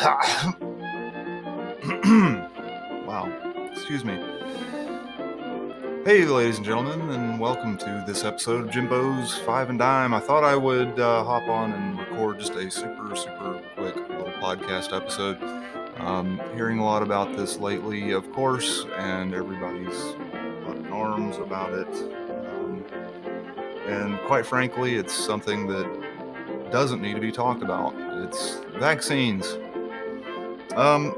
wow. Excuse me. Hey, ladies and gentlemen, and welcome to this episode of Jimbo's Five and Dime. I thought I would uh, hop on and record just a super, super quick little podcast episode. Um, hearing a lot about this lately, of course, and everybody's up in arms about it. Um, and quite frankly, it's something that doesn't need to be talked about. It's vaccines. Um,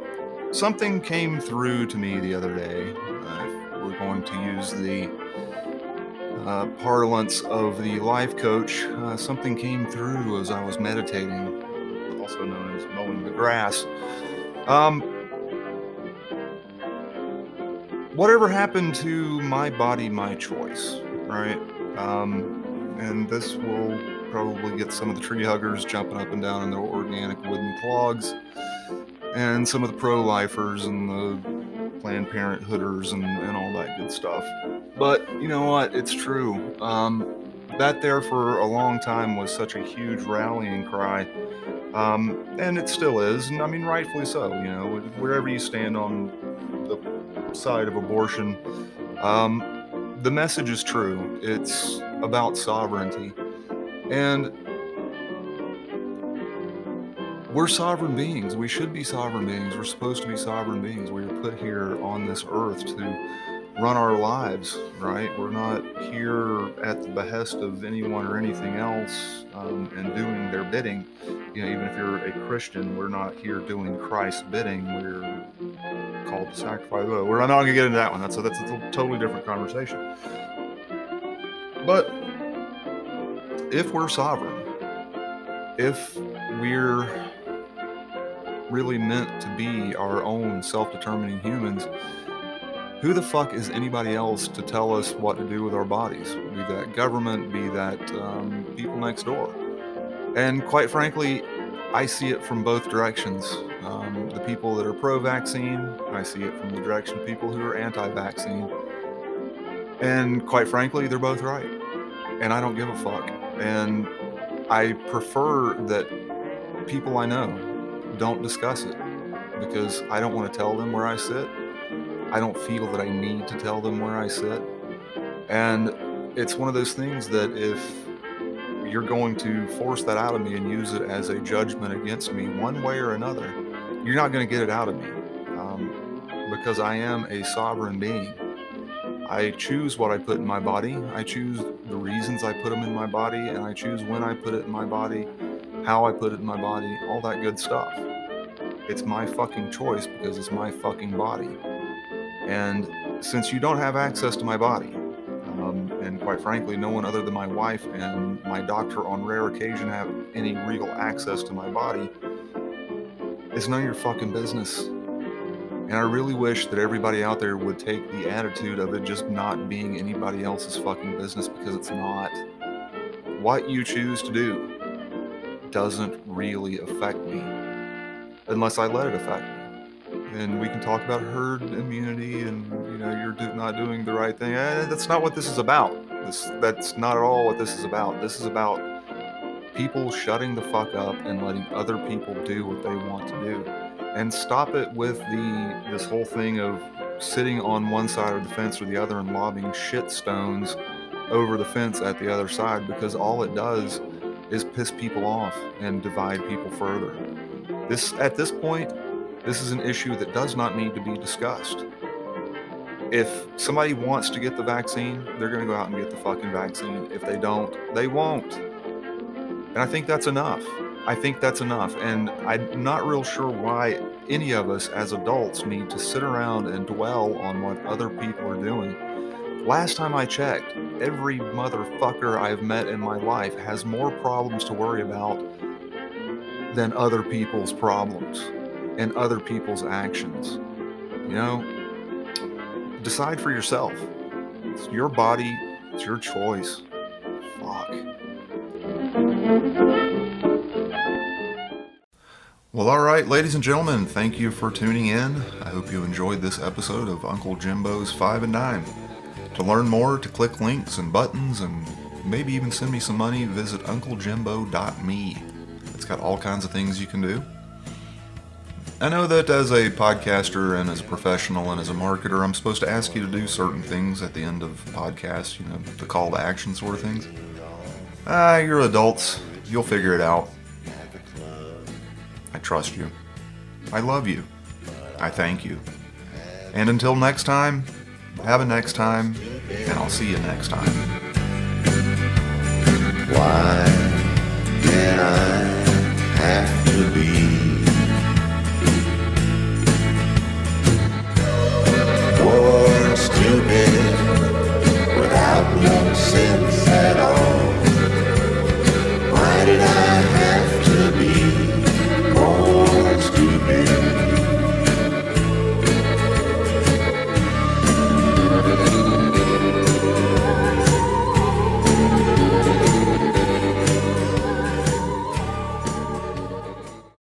something came through to me the other day. Uh, we're going to use the uh, parlance of the life coach. Uh, something came through as I was meditating, also known as mowing the grass. Um, whatever happened to my body, my choice, right? Um, and this will probably get some of the tree huggers jumping up and down in their organic wooden clogs and some of the pro-lifers and the Planned Parenthooders and, and all that good stuff. But you know what? It's true. Um, that there for a long time was such a huge rallying cry, um, and it still is. And I mean, rightfully so. You know, wherever you stand on the side of abortion, um, the message is true. It's about sovereignty, and we're sovereign beings. We should be sovereign beings. We're supposed to be sovereign beings. We were put here on this earth to run our lives, right? We're not here at the behest of anyone or anything else um, and doing their bidding. You know, even if you're a Christian, we're not here doing Christ's bidding. We're called to sacrifice. Well, we're not going to get into that one. That's a, that's a totally different conversation. But if we're sovereign, if we're really meant to be our own self determining humans, who the fuck is anybody else to tell us what to do with our bodies? Be that government, be that um, people next door. And quite frankly, I see it from both directions. Um, the people that are pro vaccine, I see it from the direction of people who are anti vaccine. And quite frankly, they're both right. And I don't give a fuck. And I prefer that people I know don't discuss it because I don't want to tell them where I sit. I don't feel that I need to tell them where I sit. And it's one of those things that if you're going to force that out of me and use it as a judgment against me one way or another, you're not going to get it out of me um, because I am a sovereign being. I choose what I put in my body. I choose the reasons I put them in my body, and I choose when I put it in my body how I put it in my body, all that good stuff. It's my fucking choice because it's my fucking body. And since you don't have access to my body, um, and quite frankly, no one other than my wife and my doctor on rare occasion have any real access to my body, it's none of your fucking business. And I really wish that everybody out there would take the attitude of it just not being anybody else's fucking business because it's not. What you choose to do doesn't really affect me unless I let it affect me. And we can talk about herd immunity and you know you're do, not doing the right thing. Eh, that's not what this is about. This that's not at all what this is about. This is about people shutting the fuck up and letting other people do what they want to do. And stop it with the this whole thing of sitting on one side of the fence or the other and lobbing shit stones over the fence at the other side because all it does is piss people off and divide people further. This at this point, this is an issue that does not need to be discussed. If somebody wants to get the vaccine, they're going to go out and get the fucking vaccine. If they don't, they won't. And I think that's enough. I think that's enough. And I'm not real sure why any of us as adults need to sit around and dwell on what other people are doing Last time I checked, every motherfucker I've met in my life has more problems to worry about than other people's problems and other people's actions. You know, decide for yourself. It's your body, it's your choice. Fuck. Well, all right, ladies and gentlemen, thank you for tuning in. I hope you enjoyed this episode of Uncle Jimbo's Five and Dime. To learn more, to click links and buttons, and maybe even send me some money, visit UncleJimbo.me. It's got all kinds of things you can do. I know that as a podcaster and as a professional and as a marketer, I'm supposed to ask you to do certain things at the end of podcasts, you know, the call to action sort of things. Ah, you're adults. You'll figure it out. I trust you. I love you. I thank you. And until next time, have a next time, and I'll see you next time.